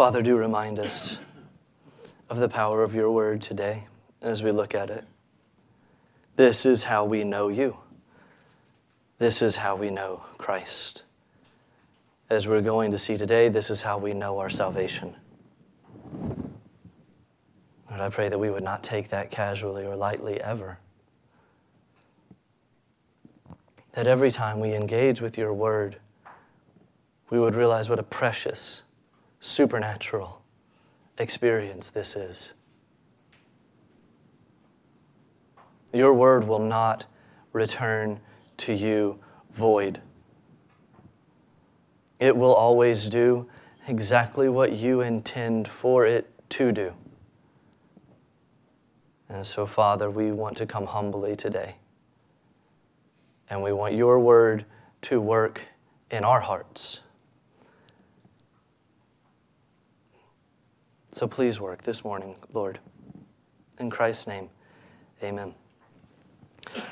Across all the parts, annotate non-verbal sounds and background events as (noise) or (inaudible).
Father, do remind us of the power of your word today as we look at it. This is how we know you. This is how we know Christ. As we're going to see today, this is how we know our salvation. Lord, I pray that we would not take that casually or lightly ever. That every time we engage with your word, we would realize what a precious, supernatural experience this is. Your word will not return to you void. It will always do exactly what you intend for it to do. And so, Father, we want to come humbly today. And we want your word to work in our hearts. So please work this morning, Lord. In Christ's name, amen.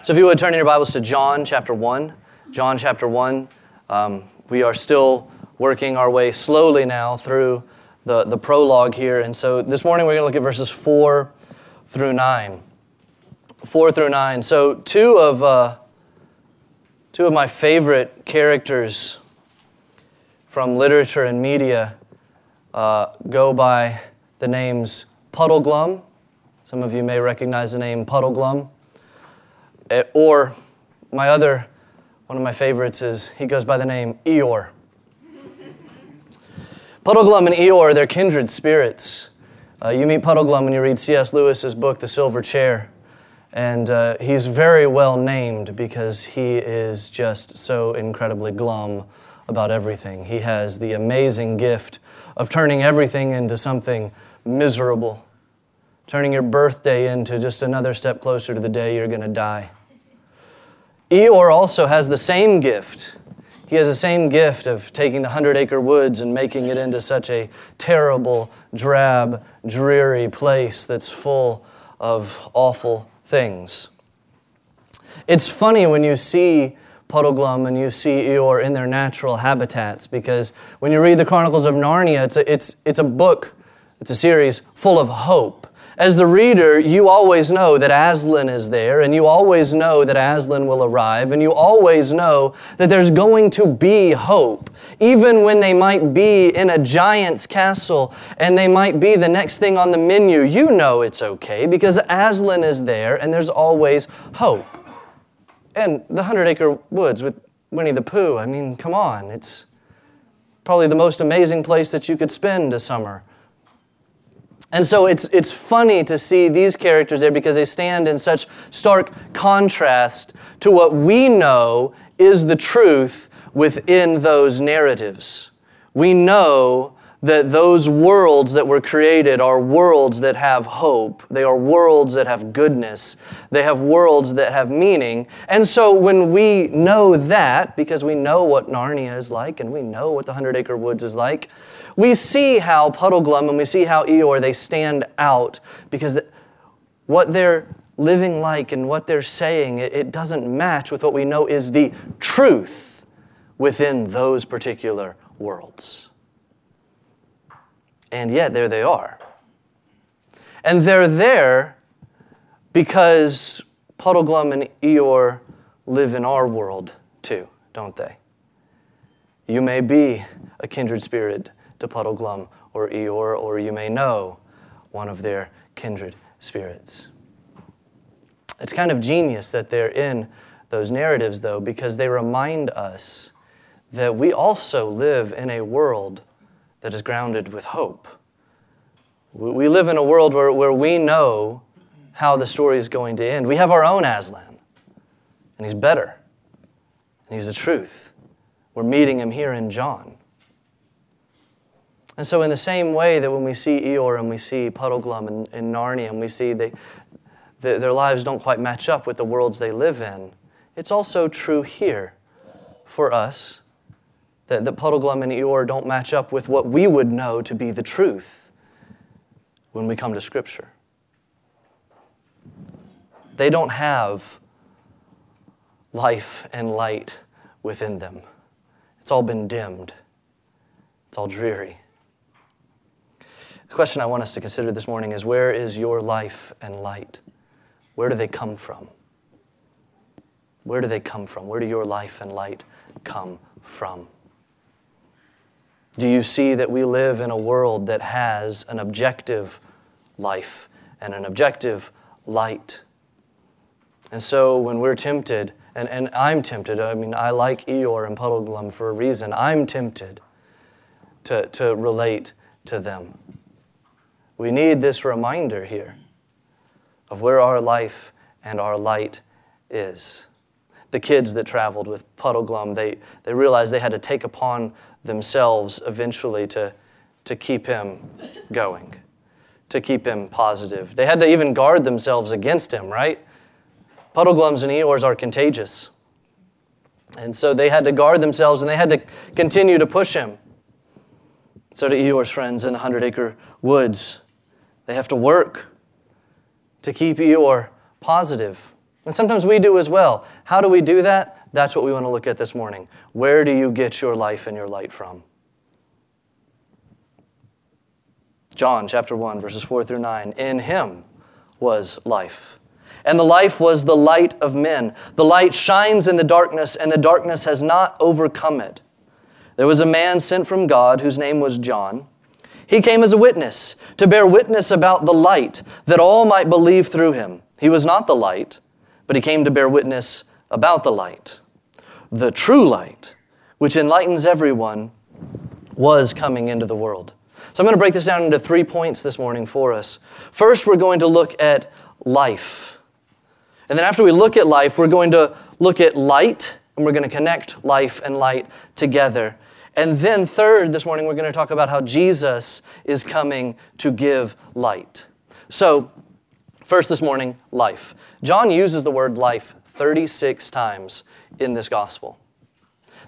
So, if you would turn in your Bibles to John chapter 1. John chapter 1. Um, we are still working our way slowly now through the, the prologue here. And so, this morning we're going to look at verses 4 through 9. 4 through 9. So, two of, uh, two of my favorite characters from literature and media uh, go by the names Puddleglum. Some of you may recognize the name Puddleglum. Eh, or my other, one of my favorites is he goes by the name Eeyore. (laughs) Puddleglum and Eeyore, they're kindred spirits. Uh, you meet Puddleglum when you read C.S. Lewis's book, The Silver Chair. And uh, he's very well named because he is just so incredibly glum about everything. He has the amazing gift of turning everything into something miserable, turning your birthday into just another step closer to the day you're going to die. Eeyore also has the same gift. He has the same gift of taking the hundred acre woods and making it into such a terrible, drab, dreary place that's full of awful things. It's funny when you see Puddleglum and you see Eeyore in their natural habitats because when you read the Chronicles of Narnia, it's a, it's, it's a book, it's a series full of hope. As the reader, you always know that Aslan is there, and you always know that Aslan will arrive, and you always know that there's going to be hope. Even when they might be in a giant's castle and they might be the next thing on the menu, you know it's okay because Aslan is there and there's always hope. And the Hundred Acre Woods with Winnie the Pooh, I mean, come on, it's probably the most amazing place that you could spend a summer. And so it's, it's funny to see these characters there because they stand in such stark contrast to what we know is the truth within those narratives. We know that those worlds that were created are worlds that have hope. They are worlds that have goodness. They have worlds that have meaning. And so when we know that, because we know what Narnia is like and we know what the Hundred Acre Woods is like, we see how Puddleglum and we see how Eeyore, they stand out because what they're living like and what they're saying, it doesn't match with what we know is the truth within those particular worlds. And yet, there they are. And they're there because Puddleglum and Eeyore live in our world too, don't they? You may be a kindred spirit to Puddleglum or Eeyore, or you may know one of their kindred spirits. It's kind of genius that they're in those narratives, though, because they remind us that we also live in a world that is grounded with hope. We live in a world where, where we know how the story is going to end. We have our own Aslan, and he's better, and he's the truth. We're meeting him here in John. And so, in the same way that when we see Eeyore and we see Puddleglum and, and Narnia and we see they, the, their lives don't quite match up with the worlds they live in, it's also true here for us that, that Puddleglum and Eeyore don't match up with what we would know to be the truth when we come to Scripture. They don't have life and light within them. It's all been dimmed. It's all dreary. The question I want us to consider this morning is where is your life and light? Where do they come from? Where do they come from? Where do your life and light come from? Do you see that we live in a world that has an objective life and an objective light? And so when we're tempted, and, and I'm tempted, I mean, I like Eeyore and Puddleglum for a reason. I'm tempted to, to relate to them. We need this reminder here of where our life and our light is. The kids that traveled with Puddleglum, they, they realized they had to take upon themselves eventually to, to keep him going, to keep him positive. They had to even guard themselves against him, right? Puddleglums and Eeyores are contagious. And so they had to guard themselves and they had to continue to push him. So do Eeyore's friends in the Hundred Acre Woods. They have to work to keep Eeyore positive. And sometimes we do as well. How do we do that? That's what we want to look at this morning. Where do you get your life and your light from? John chapter 1, verses 4 through 9. In him was life and the life was the light of men. The light shines in the darkness, and the darkness has not overcome it. There was a man sent from God whose name was John. He came as a witness, to bear witness about the light, that all might believe through him. He was not the light, but he came to bear witness about the light. The true light, which enlightens everyone, was coming into the world. So I'm going to break this down into three points this morning for us. First, we're going to look at life. And then after we look at life, we're going to look at light, and we're going to connect life and light together. And then, third, this morning, we're going to talk about how Jesus is coming to give light. So, first this morning, life. John uses the word life 36 times in this gospel.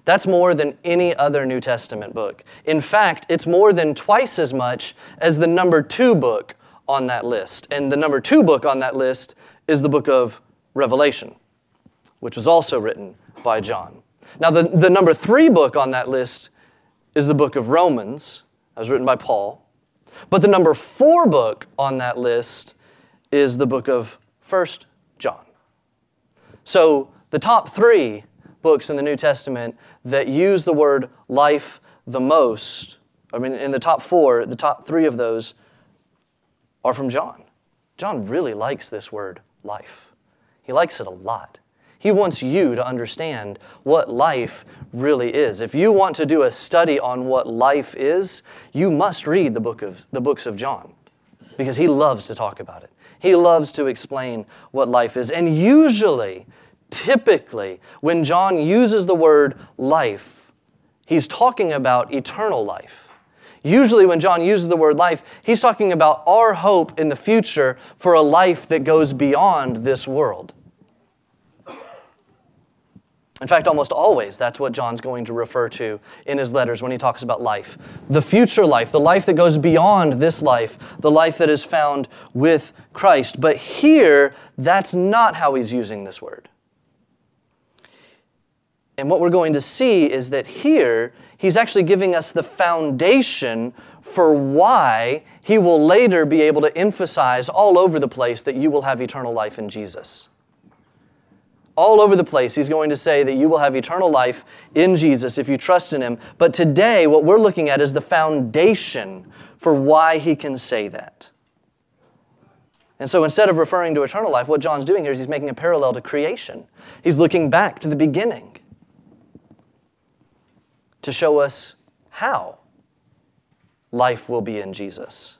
That's more than any other New Testament book. In fact, it's more than twice as much as the number two book on that list. And the number two book on that list is the book of Revelation, which was also written by John. Now, the, the number three book on that list is the book of Romans, that was written by Paul. But the number four book on that list is the book of First. So, the top three books in the New Testament that use the word life the most, I mean, in the top four, the top three of those are from John. John really likes this word, life. He likes it a lot. He wants you to understand what life really is. If you want to do a study on what life is, you must read the, book of, the books of John because he loves to talk about it. He loves to explain what life is. And usually, typically, when John uses the word life, he's talking about eternal life. Usually, when John uses the word life, he's talking about our hope in the future for a life that goes beyond this world. In fact, almost always that's what John's going to refer to in his letters when he talks about life. The future life, the life that goes beyond this life, the life that is found with Christ. But here, that's not how he's using this word. And what we're going to see is that here, he's actually giving us the foundation for why he will later be able to emphasize all over the place that you will have eternal life in Jesus all over the place, he's going to say that you will have eternal life in Jesus if you trust in him. But today, what we're looking at is the foundation for why he can say that. And so instead of referring to eternal life, what John's doing here is he's making a parallel to creation. He's looking back to the beginning to show us how life will be in Jesus.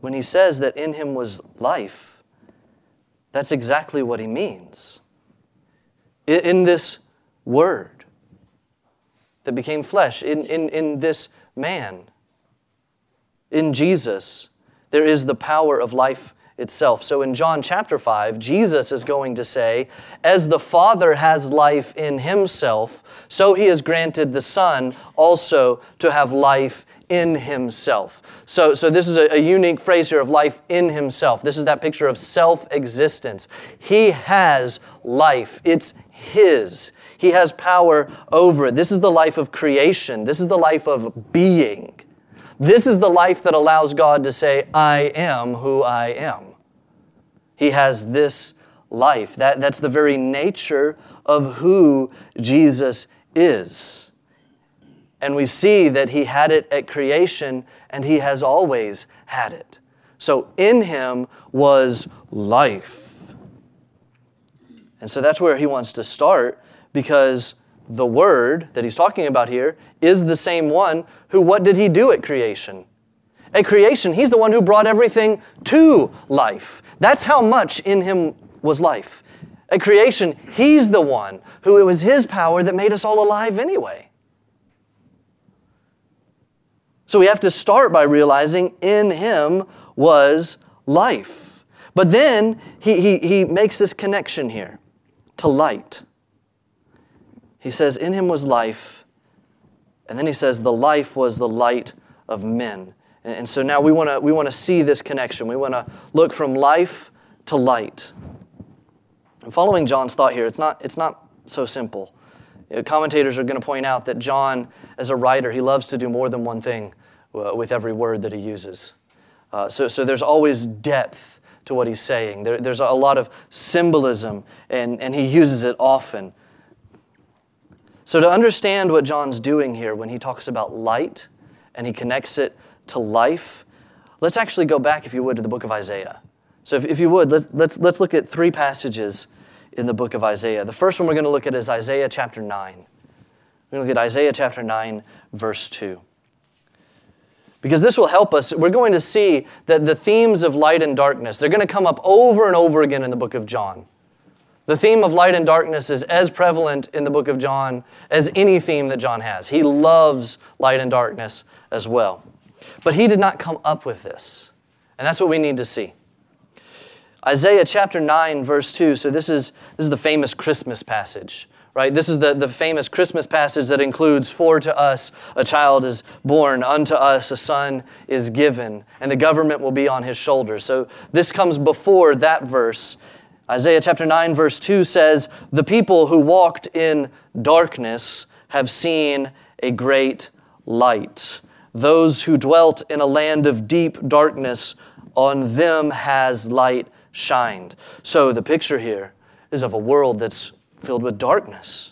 When he says that in him was life, that's exactly what he means. In this word that became flesh, in, in, in this man, in Jesus, there is the power of life itself. So in John chapter 5, Jesus is going to say, As the Father has life in himself, so he has granted the Son also to have life in himself. So, so this is a, a, unique phrase here of life in himself. This is that picture of self existence. He has life, it's his. He has power over it. This is the life of creation, this is the life of being. This is the life that allows God to say, I am who I am. He has this life. That, that's the very nature of who Jesus is. And we see that he had it at creation and he has always had it. So in him was life. And so that's where he wants to start because the word that he's talking about here is the same one who, what did he do at creation? At creation, he's the one who brought everything to life. That's how much in him was life. At creation, he's the one who it was his power that made us all alive anyway. So we have to start by realizing in him was life. But then he, he, he makes this connection here to light. He says, In him was life. And then he says, The life was the light of men. And, and so now we want to we wanna see this connection. We want to look from life to light. And following John's thought here, it's not, it's not so simple. commentators are going to point out that John, as a writer, he loves to do more than one thing uh, with every word that he uses. Uh, so, so there's always depth to what he's saying. There, there's a lot of symbolism, and, and he uses it often. So, to understand what John's doing here when he talks about light and he connects it to life, let's actually go back, if you would, to the book of Isaiah. So, if, if you would, let's, let's, let's look at three passages in the book of Isaiah. The first one we're going to look at is Isaiah chapter 9. We're going to look at Isaiah chapter 9, verse 2 because this will help us. We're going to see that the themes of light and darkness, they're going to come up over and over again in the book of John. The theme of light and darkness is as prevalent in the book of John as any theme that John has. He loves light and darkness as well. But he did not come up with this. And that's what we need to see. Isaiah chapter 9, verse 2. So this is, this is the famous Christmas passage right? This is the, the famous Christmas passage that includes, For to us a child is born, unto us a son is given, and the government will be on his shoulders. So this comes before that verse. Isaiah chapter 9, verse 2 says, The people who walked in darkness have seen a great light. Those who dwelt in a land of deep darkness, on them has light shined. So the picture here is of a world that's filled with darkness.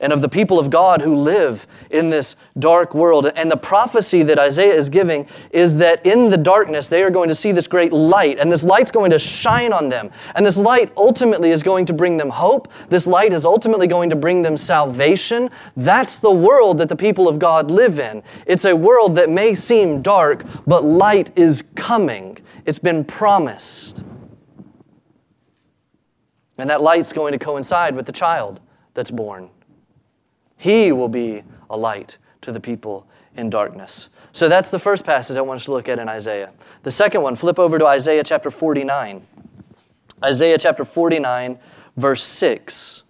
And of the people of God who live in this dark world. And the prophecy that Isaiah is giving is that in the darkness they are going to see this great light, and this light's going to shine on them. And this light ultimately is going to bring them hope. This light is ultimately going to bring them salvation. That's the world that the people of God live in. It's a world that may seem dark, but light is coming, it's been promised. And that light's going to coincide with the child that's born. He will be a light to the people in darkness. So that's the first passage I want us to look at in Isaiah. The second one, flip over to Isaiah chapter 49. Isaiah chapter 49, verse 6.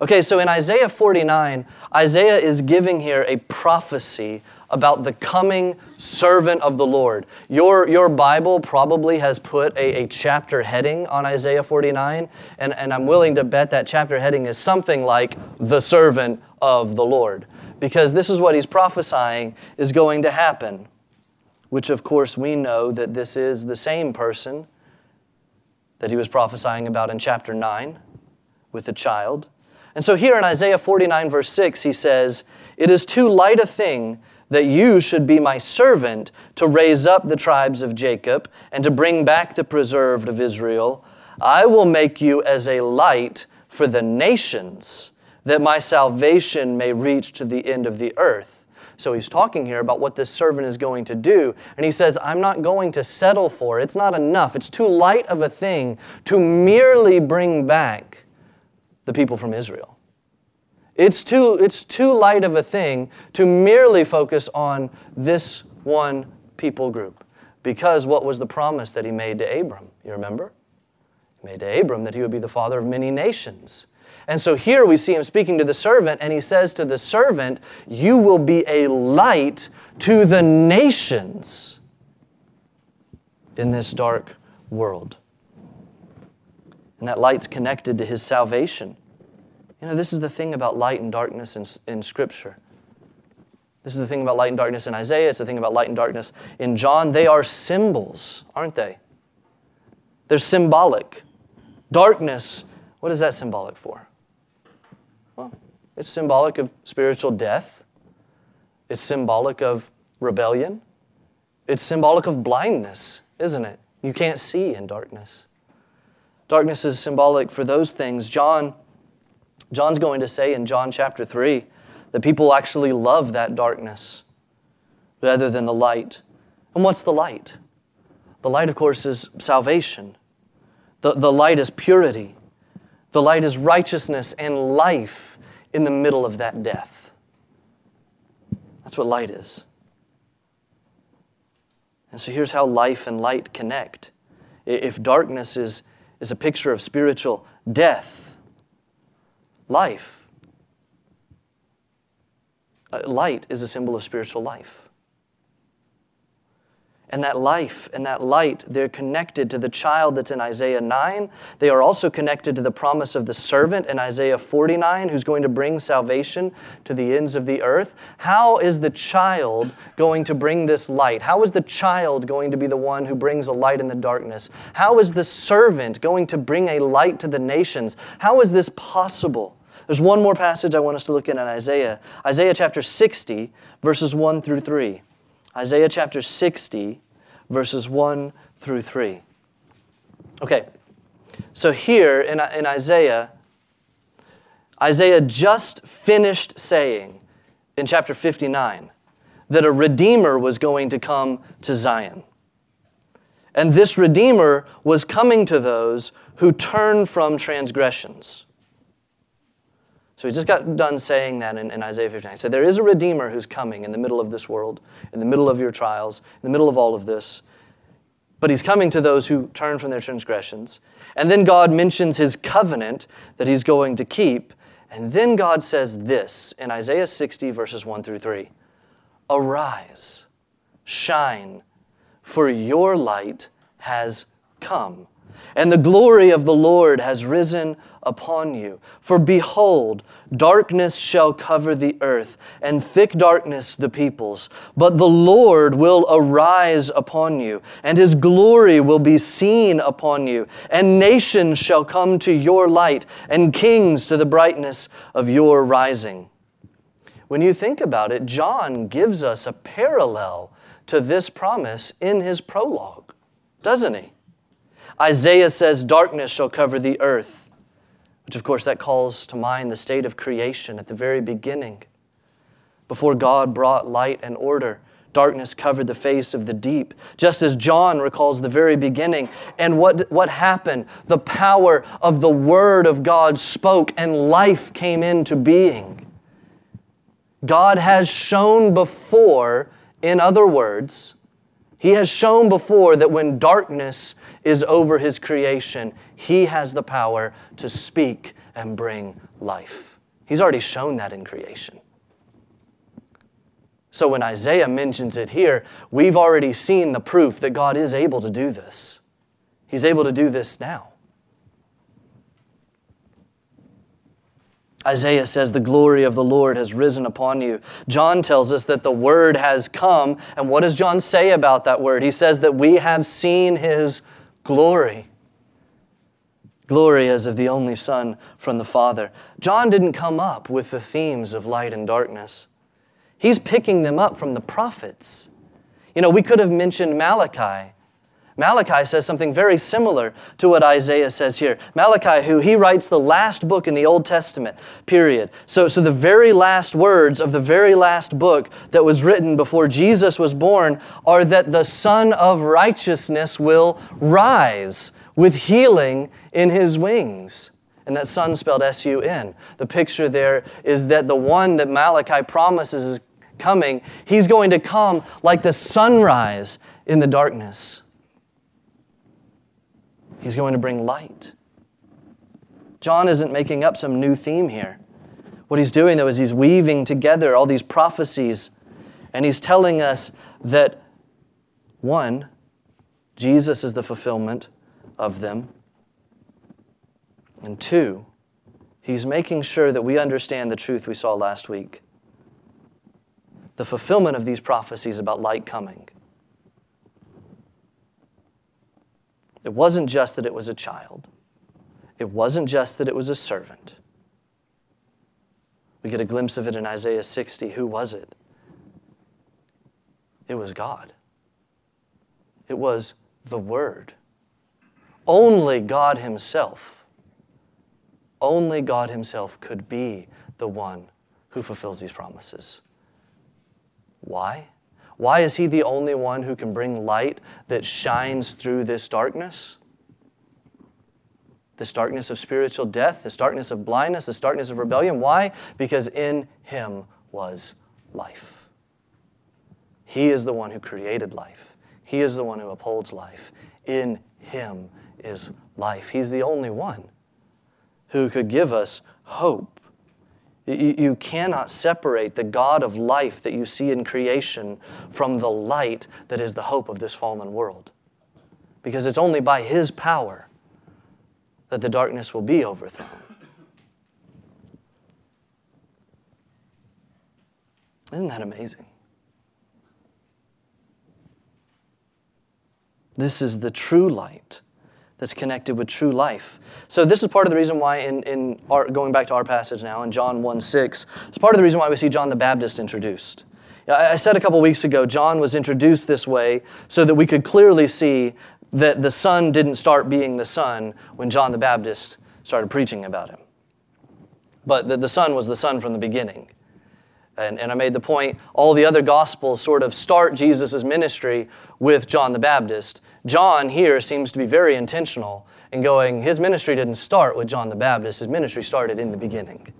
Okay, so in Isaiah 49, Isaiah is giving here a prophecy about the coming servant of the Lord. Your, your Bible probably has put a, a chapter heading on Isaiah 49, and, and I'm willing to bet that chapter heading is something like the servant of the Lord, because this is what he's prophesying is going to happen, which of course we know that this is the same person that he was prophesying about in chapter 9 with the child. And so here in Isaiah 49, verse 6, he says, It is too light a thing that you should be my servant to raise up the tribes of Jacob and to bring back the preserved of Israel. I will make you as a light for the nations, that my salvation may reach to the end of the earth. So he's talking here about what this servant is going to do. And he says, I'm not going to settle for it. It's not enough. It's too light of a thing to merely bring back the people from Israel. It's too, it's too light of a thing to merely focus on this one people group. Because what was the promise that he made to Abram? You remember? He made to Abram that he would be the father of many nations. And so here we see him speaking to the servant, and he says to the servant, You will be a light to the nations in this dark world. And that light's connected to his salvation. You know, this is the thing about light and darkness in, in Scripture. This is the thing about light and darkness in Isaiah. It's the thing about light and darkness in John. They are symbols, aren't they? They're symbolic. Darkness, what is that symbolic for? Well, it's symbolic of spiritual death, it's symbolic of rebellion, it's symbolic of blindness, isn't it? You can't see in darkness. Darkness is symbolic for those things. John, John's going to say in John chapter 3 that people actually love that darkness rather than the light. And what's the light? The light, of course, is salvation. The, the light is purity. The light is righteousness and life in the middle of that death. That's what light is. And so here's how life and light connect. If darkness is, is a picture of spiritual death, life, light is a symbol of spiritual life and that life and that light, they're connected to the child that's in Isaiah 9. They are also connected to the promise of the servant in Isaiah 49, who's going to bring salvation to the ends of the earth. How is the child going to bring this light? How is the child going to be the one who brings a light in the darkness? How is the servant going to bring a light to the nations? How is this possible? There's one more passage I want us to look at in Isaiah. Isaiah chapter 60, verses 1 through 3. Isaiah chapter 60, verses 1 through 3. Okay, so here in, in Isaiah, Isaiah just finished saying in chapter 59 that a Redeemer was going to come to Zion. And this Redeemer was coming to those who turn from transgressions. So he just got done saying that in, in Isaiah 59. He said, There is a Redeemer who's coming in the middle of this world, in the middle of your trials, in the middle of all of this. But he's coming to those who turn from their transgressions. And then God mentions his covenant that he's going to keep. And then God says this in Isaiah 60, verses 1 through 3 Arise, shine, for your light has come, and the glory of the Lord has risen upon you. For behold, darkness shall cover the earth, and thick darkness the peoples. But the Lord will arise upon you, and his glory will be seen upon you. And nations shall come to your light, and kings to the brightness of your rising. When you think about it, John gives us a parallel to this promise in his prologue, doesn't he? Isaiah says, Darkness shall cover the earth which of course that calls to mind the state of creation at the very beginning. Before God brought light and order, darkness covered the face of the deep, just as John recalls the very beginning. And what, what happened? The power of the Word of God spoke, and life came into being. God has shown before, in other words, He has shown before that when darkness is over His creation, he has the power to speak and bring life. He's already shown that in creation. So when Isaiah mentions it here, we've already seen the proof that God is able to do this. He's able to do this now. Isaiah says, The glory of the Lord has risen upon you. John tells us that the word has come. And what does John say about that word? He says that we have seen his glory glory as of the only Son from the Father. John didn't come up with the themes of light and darkness. He's picking them up from the prophets. You know, we could have mentioned Malachi. Malachi says something very similar to what Isaiah says here. Malachi, who he writes the last book in the Old Testament, period. So, so the very last words of the very last book that was written before Jesus was born are that the Sun of Righteousness will rise with healing in his wings. And that sun spelled S U N. The picture there is that the one that Malachi promises is coming, he's going to come like the sunrise in the darkness. He's going to bring light. John isn't making up some new theme here. What he's doing, though, is he's weaving together all these prophecies, and he's telling us that one, Jesus is the fulfillment of them. And two, he's making sure that we understand the truth we saw last week the fulfillment of these prophecies about light coming. It wasn't just that it was a child, it wasn't just that it was a servant. We get a glimpse of it in Isaiah 60. Who was it? It was God. It was the Word. Only God Himself, only God Himself could be the one who fulfills these promises. Why? Why is He the only one who can bring light that shines through this darkness? This darkness of spiritual death, this darkness of blindness, this darkness of rebellion. Why? Because in Him was life. He is the one who created life, He is the one who upholds life. In Him is life. He's the only one who could give us hope you cannot separate the God of life that you see in creation from the light that is the hope of this fallen world. Because it's only by His power that the darkness will be overthrown. Isn't that amazing? This is the true light that's connected with true life. So this is part of the reason why in, in our, going back to our passage now in John 1 6, it's part of the reason why we see John the Baptist introduced. I said a couple weeks ago, John was introduced this way so that we could clearly see that the Son didn't start being the Son when John the Baptist started preaching about him. But that the Son was the Son from the beginning. And, and I made the point, all the other Gospels sort of start Jesus' ministry with John the Baptist. John here seems to be very intentional in going, his ministry didn't start with John the Baptist, his ministry started in the beginning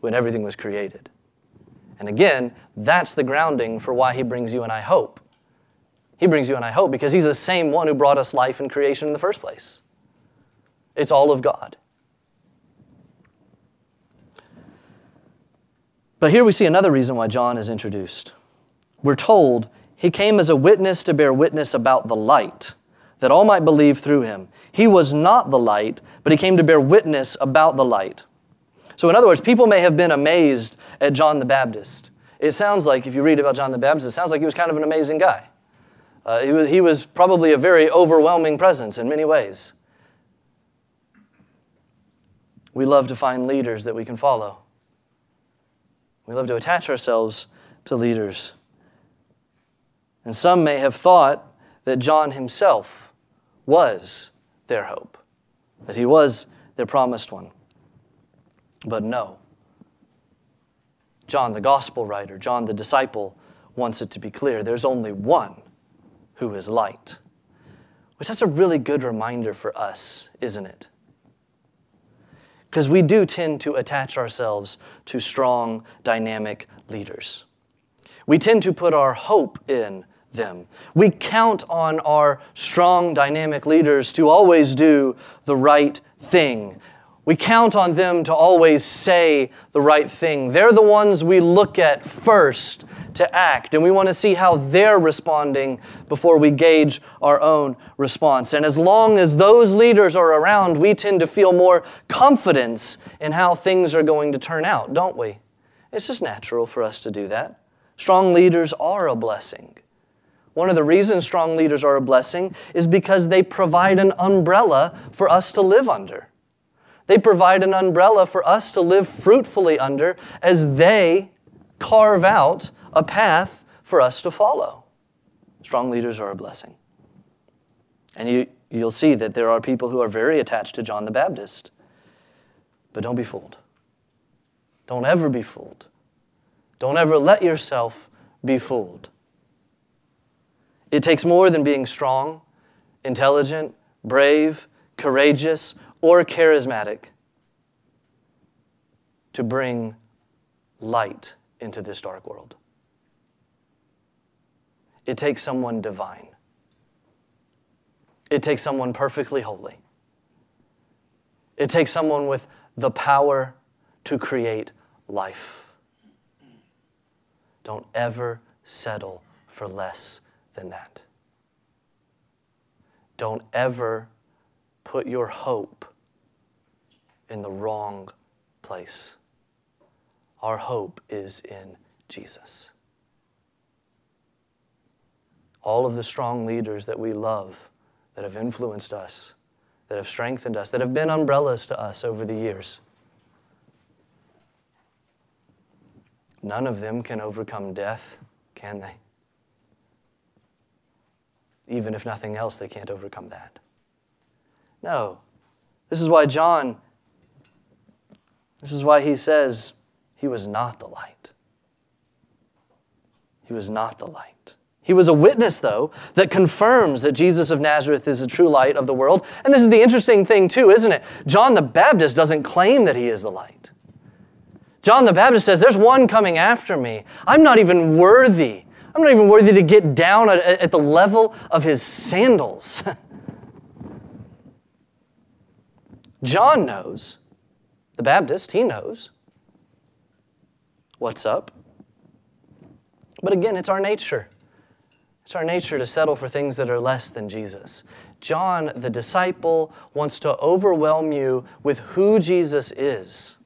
when everything was created. And again, that's the grounding for why he brings you and I hope. He brings you and I hope because he's the same one who brought us life and creation in the first place. It's all of God. But here we see another reason why John is introduced. We're told he came as a witness to bear witness about the light, that all might believe through him. He was not the light, but he came to bear witness about the light. So, in other words, people may have been amazed at John the Baptist. It sounds like, if you read about John the Baptist, it sounds like he was kind of an amazing guy. Uh, he, was, he was probably a very overwhelming presence in many ways. We love to find leaders that we can follow. We love to attach ourselves to leaders. And some may have thought that John himself was their hope, that he was their promised one. But no. John, the gospel writer, John, the disciple, wants it to be clear there's only one who is light. Which that's a really good reminder for us, isn't it? Because we do tend to attach ourselves to strong, dynamic leaders. We tend to put our hope in them. We count on our strong, dynamic leaders to always do the right thing. We count on them to always say the right thing. They're the ones we look at first to act, and we want to see how they're responding before we gauge our own response. And as long as those leaders are around, we tend to feel more confidence in how things are going to turn out, don't we? It's just natural for us to do that. Strong leaders are a blessing. One of the reasons strong leaders are a blessing is because they provide an umbrella for us to live under. They provide an umbrella for us to live fruitfully under as they carve out a path for us to follow. Strong leaders are a blessing. And you, you'll see that there are people who are very attached to John the Baptist. But don't be fooled. Don't ever be fooled. Don't ever let yourself be fooled. It takes more than being strong, intelligent, brave, courageous, or charismatic to bring light into this dark world. It takes someone divine. It takes someone perfectly holy. It takes someone with the power to create life. Don't ever settle for less than that. Don't ever put your hope in the wrong place. Our hope is in Jesus. all of the strong leaders that we love, that have influenced us, that have strengthened us, that have been umbrellas to us over the years. None of them can overcome death, can they? Even if nothing else, they can't overcome that. No. This is why John, this is why he says he was not the light. He was not the light. He was a witness, though, that confirms that Jesus of Nazareth is the true light of the world. And this is the interesting thing, too, isn't it? John the Baptist doesn't claim that he is the light. John the Baptist says, There's one coming after me. I'm not even worthy. I'm not even worthy to get down at, at the level of his sandals. (laughs) John knows, the Baptist, he knows what's up. But again, it's our nature. It's our nature to settle for things that are less than Jesus. John, the disciple, wants to overwhelm you with who Jesus is.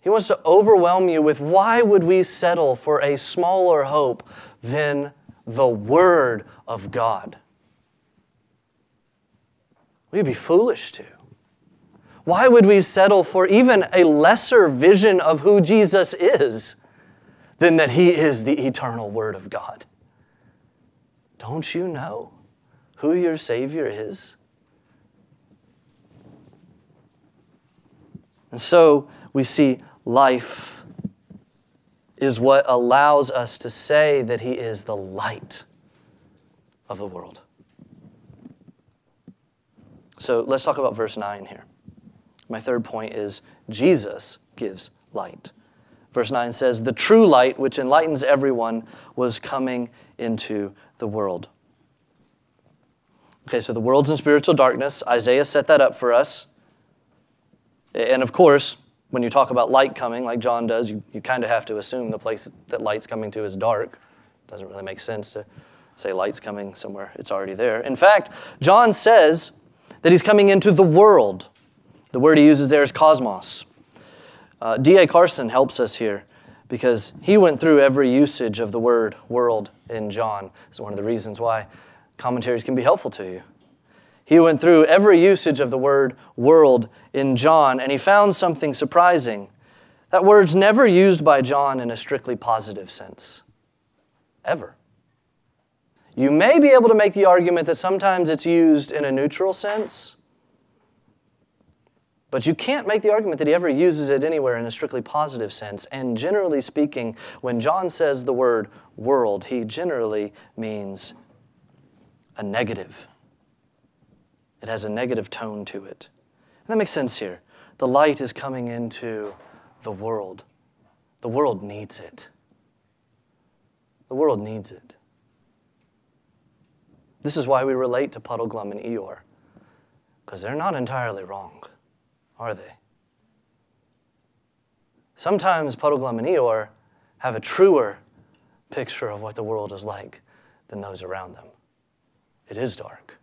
He wants to overwhelm you with why would we settle for a smaller hope than the Word of God? We'd be foolish to. Why would we settle for even a lesser vision of who Jesus is than that He is the eternal Word of God? Don't you know who your Savior is? And so we see life is what allows us to say that He is the light of the world. So let's talk about verse 9 here. My third point is Jesus gives light. Verse 9 says, The true light, which enlightens everyone, was coming into the world. Okay, so the world's in spiritual darkness. Isaiah set that up for us. And of course, when you talk about light coming, like John does, you, you kind of have to assume the place that light's coming to is dark. Doesn't really make sense to say light's coming somewhere, it's already there. In fact, John says that he's coming into the world. The word he uses there is cosmos. Uh, D.A. Carson helps us here because he went through every usage of the word world in John. It's one of the reasons why commentaries can be helpful to you. He went through every usage of the word world in John and he found something surprising. That word's never used by John in a strictly positive sense, ever. You may be able to make the argument that sometimes it's used in a neutral sense, but you can't make the argument that he ever uses it anywhere in a strictly positive sense. And generally speaking, when John says the word world, he generally means a negative. It has a negative tone to it. And that makes sense here. The light is coming into the world. The world needs it. The world needs it. This is why we relate to Puddleglum and Eeyore, because they're not entirely wrong are they? Sometimes Puddleglum and Eeyore have a truer picture of what the world is like than those around them. It is dark.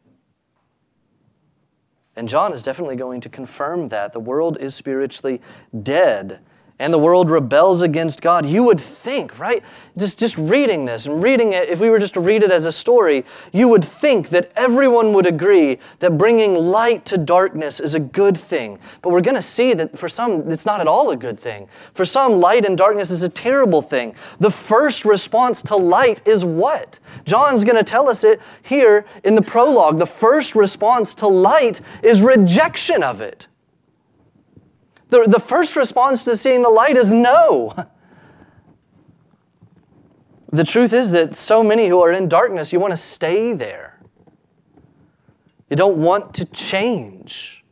And John is definitely going to confirm that. The world is spiritually dead and the world rebels against God, you would think, right? Just, just reading this and reading it, if we were just to read it as a story, you would think that everyone would agree that bringing light to darkness is a good thing. But we're going to see that for some, it's not at all a good thing. For some, light and darkness is a terrible thing. The first response to light is what? John's going to tell us it here in the prologue. The first response to light is rejection of it. The, the first response to seeing the light is no. The truth is that so many who are in darkness, you want to stay there. You don't want to change,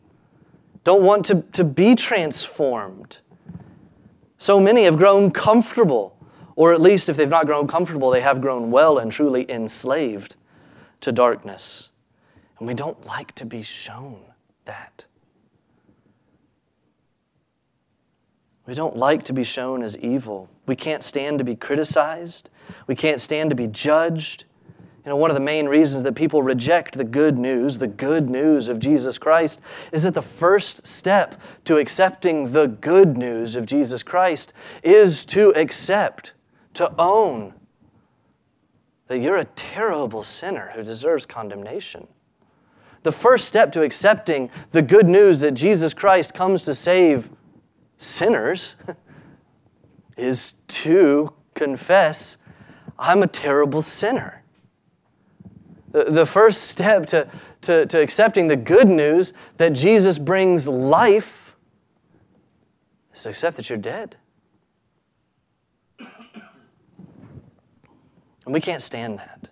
don't want to, to be transformed. So many have grown comfortable, or at least if they've not grown comfortable, they have grown well and truly enslaved to darkness. And we don't like to be shown that. We don't like to be shown as evil. We can't stand to be criticized. We can't stand to be judged. You know, one of the main reasons that people reject the good news, the good news of Jesus Christ, is that the first step to accepting the good news of Jesus Christ is to accept, to own that you're a terrible sinner who deserves condemnation. The first step to accepting the good news that Jesus Christ comes to save sinners (laughs) is to confess, I'm a terrible sinner. The first step to, to, to accepting the good news that Jesus brings life is to accept that you're dead. And we can't stand that.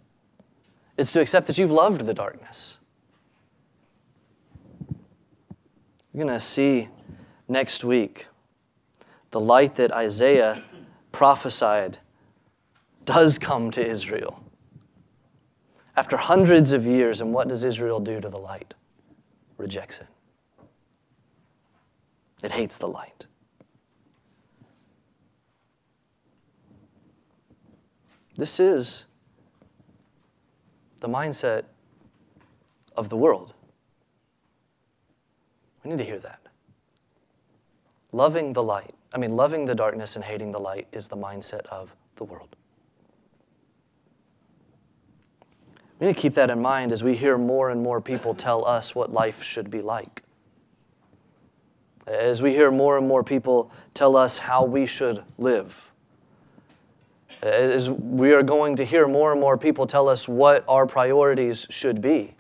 It's to accept that you've loved the darkness. We're going to see next week the light that Isaiah prophesied does come to Israel. After hundreds of years, and what does Israel do to the light? Rejects it. It hates the light. This is the mindset of the world. We need to hear that. Loving the light, I mean, loving the darkness and hating the light is the mindset of the world. We need to keep that in mind as we hear more and more people tell us what life should be like. As we hear more and more people tell us how we should live. As we are going to hear more and more people tell us what our priorities should be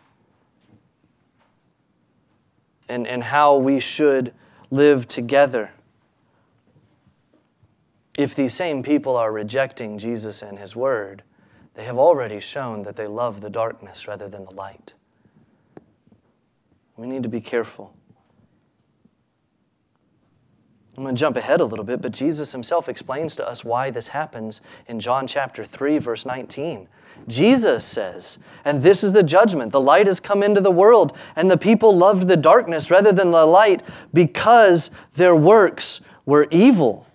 and, and how we should live together. If these same people are rejecting Jesus and His Word, they have already shown that they love the darkness rather than the light. We need to be careful. I'm going to jump ahead a little bit, but Jesus himself explains to us why this happens in John chapter 3, verse 19. Jesus says, and this is the judgment the light has come into the world, and the people loved the darkness rather than the light because their works were evil.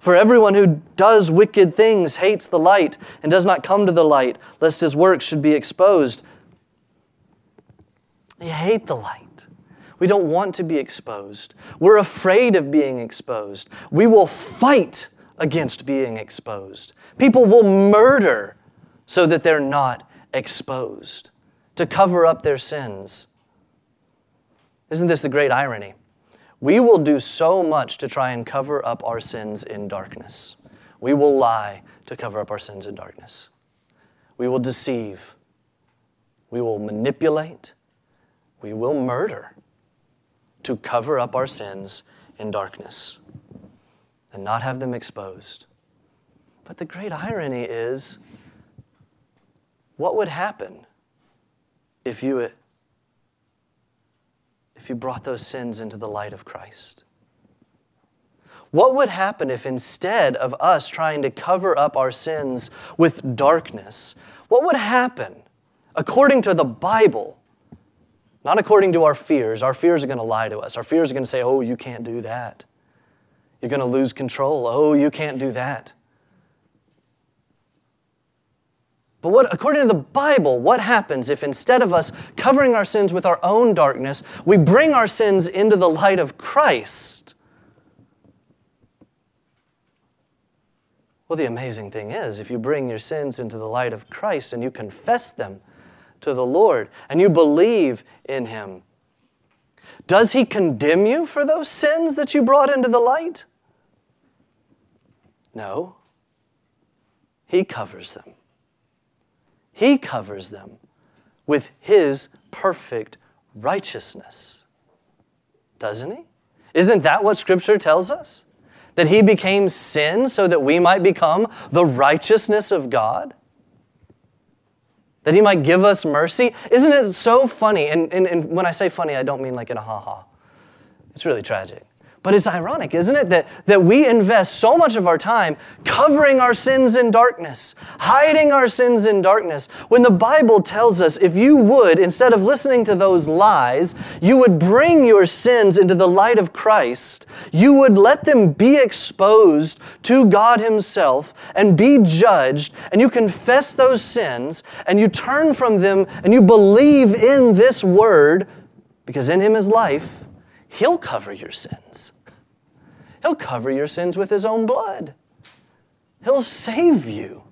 For everyone who does wicked things hates the light and does not come to the light, lest his works should be exposed. They hate the light. We don't want to be exposed. We're afraid of being exposed. We will fight against being exposed. People will murder so that they're not exposed, to cover up their sins. Isn't this the great irony? We will do so much to try and cover up our sins in darkness. We will lie to cover up our sins in darkness. We will deceive. We will manipulate. We will murder to cover up our sins in darkness and not have them exposed. But the great irony is what would happen if you, if you brought those sins into the light of Christ? What would happen if instead of us trying to cover up our sins with darkness, what would happen according to the Bible not according to our fears. Our fears are going to lie to us. Our fears are going to say, oh, you can't do that. You're going to lose control. Oh, you can't do that. But what, according to the Bible, what happens if instead of us covering our sins with our own darkness, we bring our sins into the light of Christ? Well, the amazing thing is, if you bring your sins into the light of Christ and you confess them, to the Lord and you believe in Him, does He condemn you for those sins that you brought into the light? No. He covers them. He covers them with His perfect righteousness. Doesn't He? Isn't that what Scripture tells us? That He became sin so that we might become the righteousness of God? that he might give us mercy. Isn't it so funny? And, and, and when I say funny, I don't mean like in a ha ha. It's really tragic. But it's ironic, isn't it, that, that we invest so much of our time covering our sins in darkness, hiding our sins in darkness, when the Bible tells us if you would, instead of listening to those lies, you would bring your sins into the light of Christ, you would let them be exposed to God Himself and be judged, and you confess those sins, and you turn from them, and you believe in this word, because in Him is life He'll cover your sins. He'll cover your sins with His own blood. He'll save you.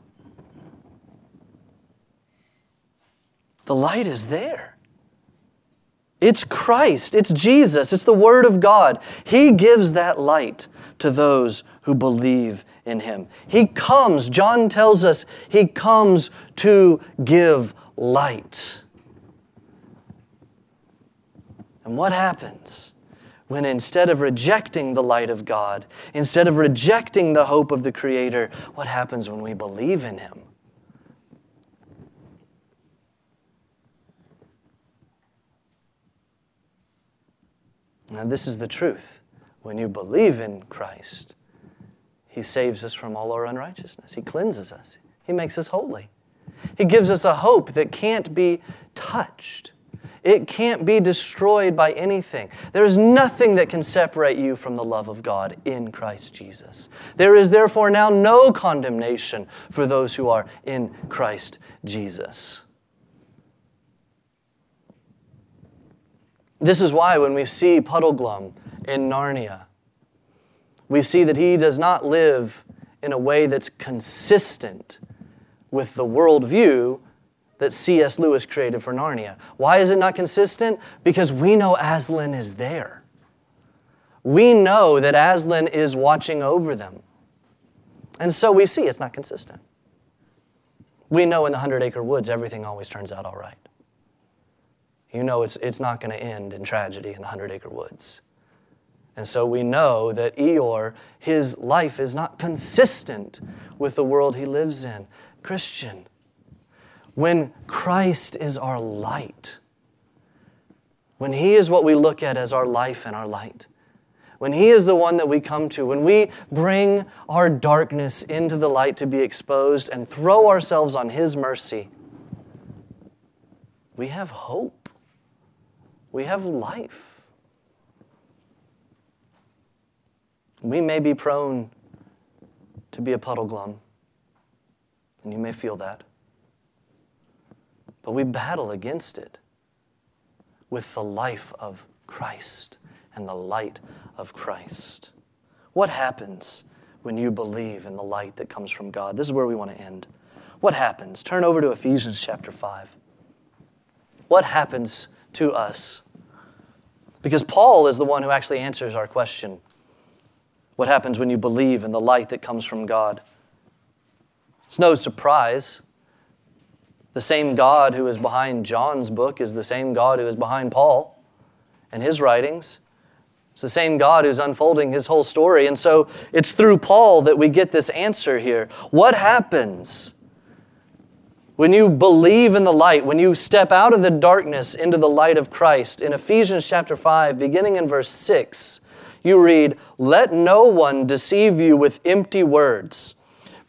The light is there. It's Christ, it's Jesus, it's the Word of God. He gives that light to those who believe in Him. He comes, John tells us, He comes to give light. And what happens when instead of rejecting the light of God, instead of rejecting the hope of the Creator, what happens when we believe in Him? Now, this is the truth. When you believe in Christ, He saves us from all our unrighteousness. He cleanses us, He makes us holy. He gives us a hope that can't be touched. It can't be destroyed by anything. There is nothing that can separate you from the love of God in Christ Jesus. There is therefore now no condemnation for those who are in Christ Jesus. This is why when we see Puddleglum in Narnia, we see that he does not live in a way that's consistent with the worldview that C.S. Lewis created for Narnia. Why is it not consistent? Because we know Aslan is there. We know that Aslan is watching over them. And so we see it's not consistent. We know in the Hundred Acre Woods everything always turns out all right you know it's, it's not going to end in tragedy in the Hundred Acre Woods. And so we know that Eeyore, his life is not consistent with the world he lives in. Christian, when Christ is our light, when he is what we look at as our life and our light, when He is the one that we come to, when we bring our darkness into the light to be exposed and throw ourselves on His mercy, we have hope. We have life. We may be prone to be a Puddleglum, and you may feel that. But we battle against it with the life of Christ and the light of Christ. What happens when you believe in the light that comes from God? This is where we want to end. What happens? Turn over to Ephesians chapter 5. What happens to us. Because Paul is the one who actually answers our question what happens when you believe in the light that comes from God? It's no surprise. The same God who is behind John's book is the same God who is behind Paul and his writings. It's the same God who's unfolding his whole story. And so it's through Paul that we get this answer here. What happens when you believe in the light, when you step out of the darkness into the light of Christ, in Ephesians chapter 5, beginning in verse 6, you read, Let no one deceive you with empty words.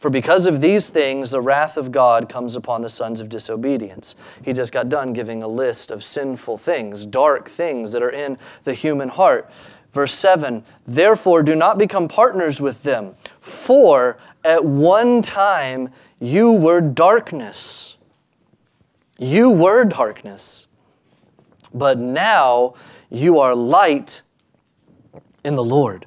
For because of these things, the wrath of God comes upon the sons of disobedience. He just got done giving a list of sinful things, dark things that are in the human heart. Verse 7 Therefore, do not become partners with them, for at one time you were darkness. You were darkness. But now you are light in the Lord.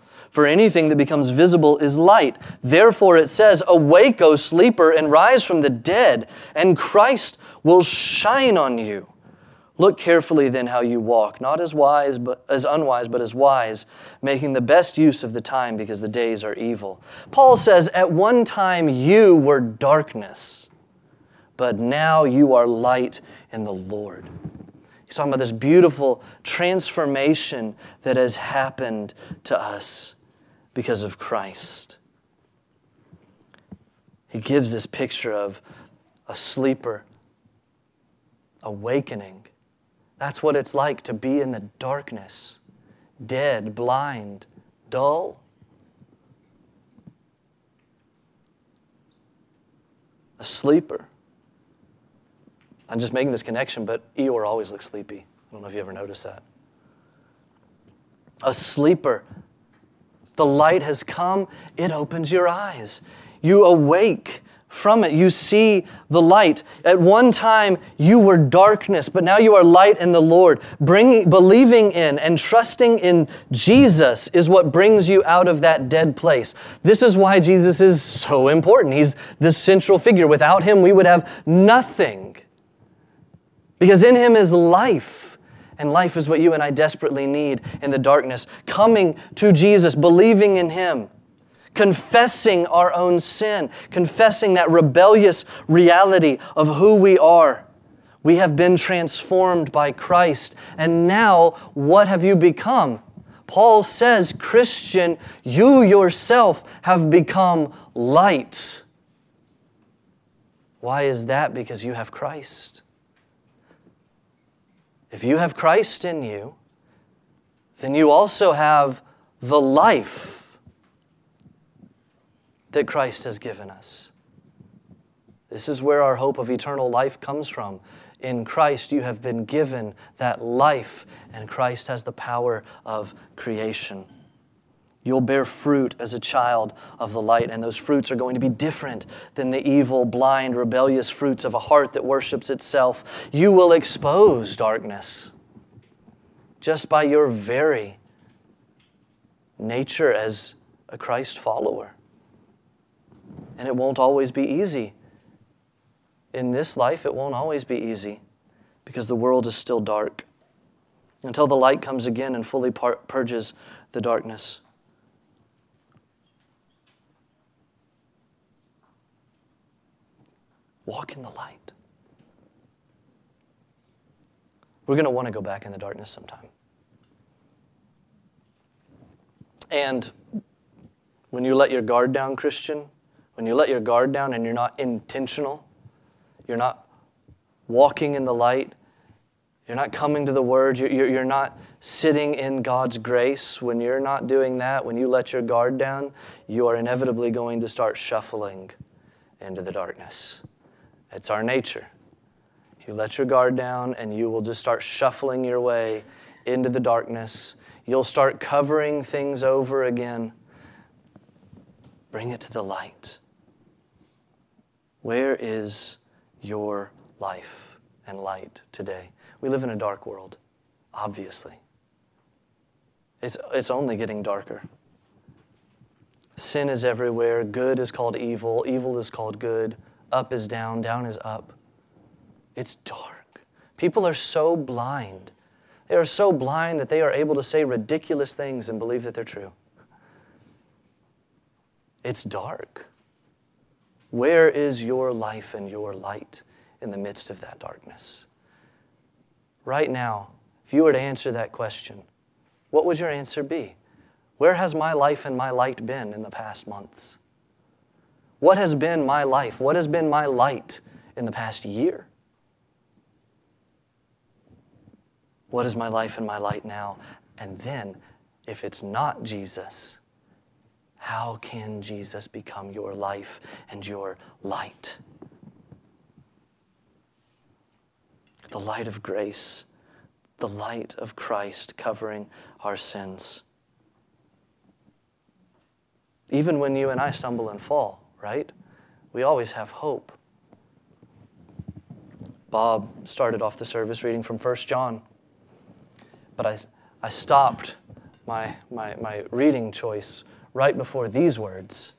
For anything that becomes visible is light. Therefore it says, Awake, O sleeper, and rise from the dead, and Christ will shine on you. Look carefully then how you walk, not as wise but as unwise, but as wise, making the best use of the time because the days are evil. Paul says, At one time you were darkness but now you are light in the Lord. He's talking about this beautiful transformation that has happened to us because of Christ. He gives this picture of a sleeper awakening. That's what it's like to be in the darkness, dead, blind, dull. A sleeper I'm just making this connection, but Eeyore always looks sleepy. I don't know if you ever noticed that. A sleeper. The light has come, it opens your eyes. You awake from it. You see the light. At one time, you were darkness, but now you are light in the Lord. Bringing, believing in and trusting in Jesus is what brings you out of that dead place. This is why Jesus is so important. He's the central figure. Without him, we would have nothing. Because in him is life. And life is what you and I desperately need in the darkness. Coming to Jesus, believing in him confessing our own sin, confessing that rebellious reality of who we are. We have been transformed by Christ. And now, what have you become? Paul says, Christian, you yourself have become light. Why is that? Because you have Christ. If you have Christ in you, then you also have the life that Christ has given us. This is where our hope of eternal life comes from. In Christ, you have been given that life, and Christ has the power of creation. You'll bear fruit as a child of the light, and those fruits are going to be different than the evil, blind, rebellious fruits of a heart that worships itself. You will expose darkness just by your very nature as a Christ follower. And it won't always be easy. In this life, it won't always be easy because the world is still dark until the light comes again and fully purges the darkness. Walk in the light. We're going to want to go back in the darkness sometime. And when you let your guard down, Christian, when you let your guard down and you're not intentional, you're not walking in the light, you're not coming to the Word, you're, you're, not sitting in God's grace. When you're not doing that, when you let your guard down, you are inevitably going to start shuffling into the darkness. It's our nature. You let your guard down, and you will just start shuffling your way into the darkness. You'll start covering things over again. Bring it to the light. Where is your life and light today? We live in a dark world, obviously. It's, it's only getting darker. Sin is everywhere. Good is called evil. Evil is called good. Up is down. Down is up. It's dark. People are so blind. They are so blind that they are able to say ridiculous things and believe that they're true. It's dark. Where is your life and your light in the midst of that darkness? Right now, if you were to answer that question, what would your answer be? Where has my life and my light been in the past months? What has been my life? What has been my light in the past year? What is my life and my light now? And then, if it's not Jesus, how can Jesus become your life and your light? The light of grace, the light of Christ covering our sins. Even when you and I stumble and fall, right? We always have hope. Bob started off the service reading from 1 John, but I, I stopped my, my, my reading choice right before these words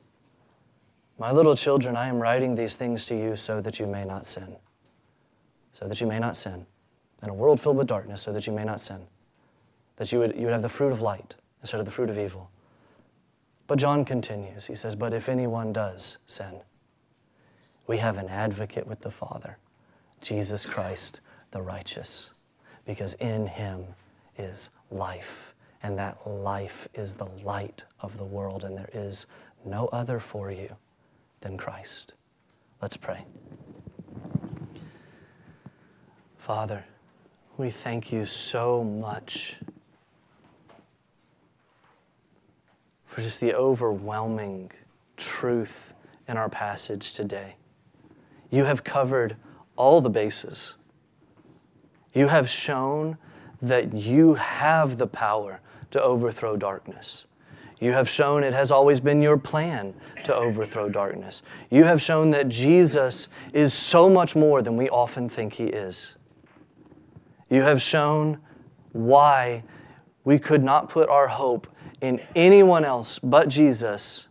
My little children, I am writing these things to you so that you may not sin. So that you may not sin. In a world filled with darkness, so that you may not sin. That you would, you would have the fruit of light instead of the fruit of evil. But John continues. He says, But if anyone does sin, we have an advocate with the Father, Jesus Christ the righteous, because in him is life and that life is the light of the world, and there is no other for you than Christ. Let's pray. Father, we thank you so much for just the overwhelming truth in our passage today. You have covered all the bases You have shown that you have the power to overthrow darkness. You have shown it has always been your plan to overthrow darkness. You have shown that Jesus is so much more than we often think he is. You have shown why we could not put our hope in anyone else but Jesus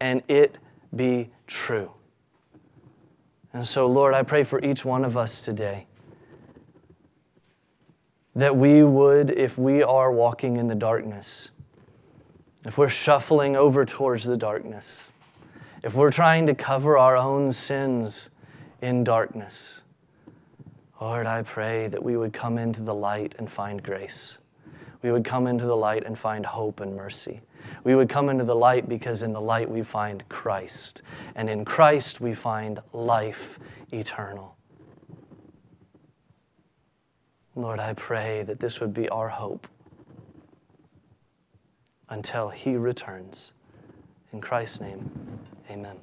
and it be true. And so, Lord, I pray for each one of us today that we would, if we are walking in the darkness, if we're shuffling over towards the darkness, if we're trying to cover our own sins in darkness, Lord, I pray that we would come into the light and find grace. We would come into the light and find hope and mercy. We would come into the light because in the light we find Christ, and in Christ we find life eternal. Lord, I pray that this would be our hope until He returns. In Christ's name, amen.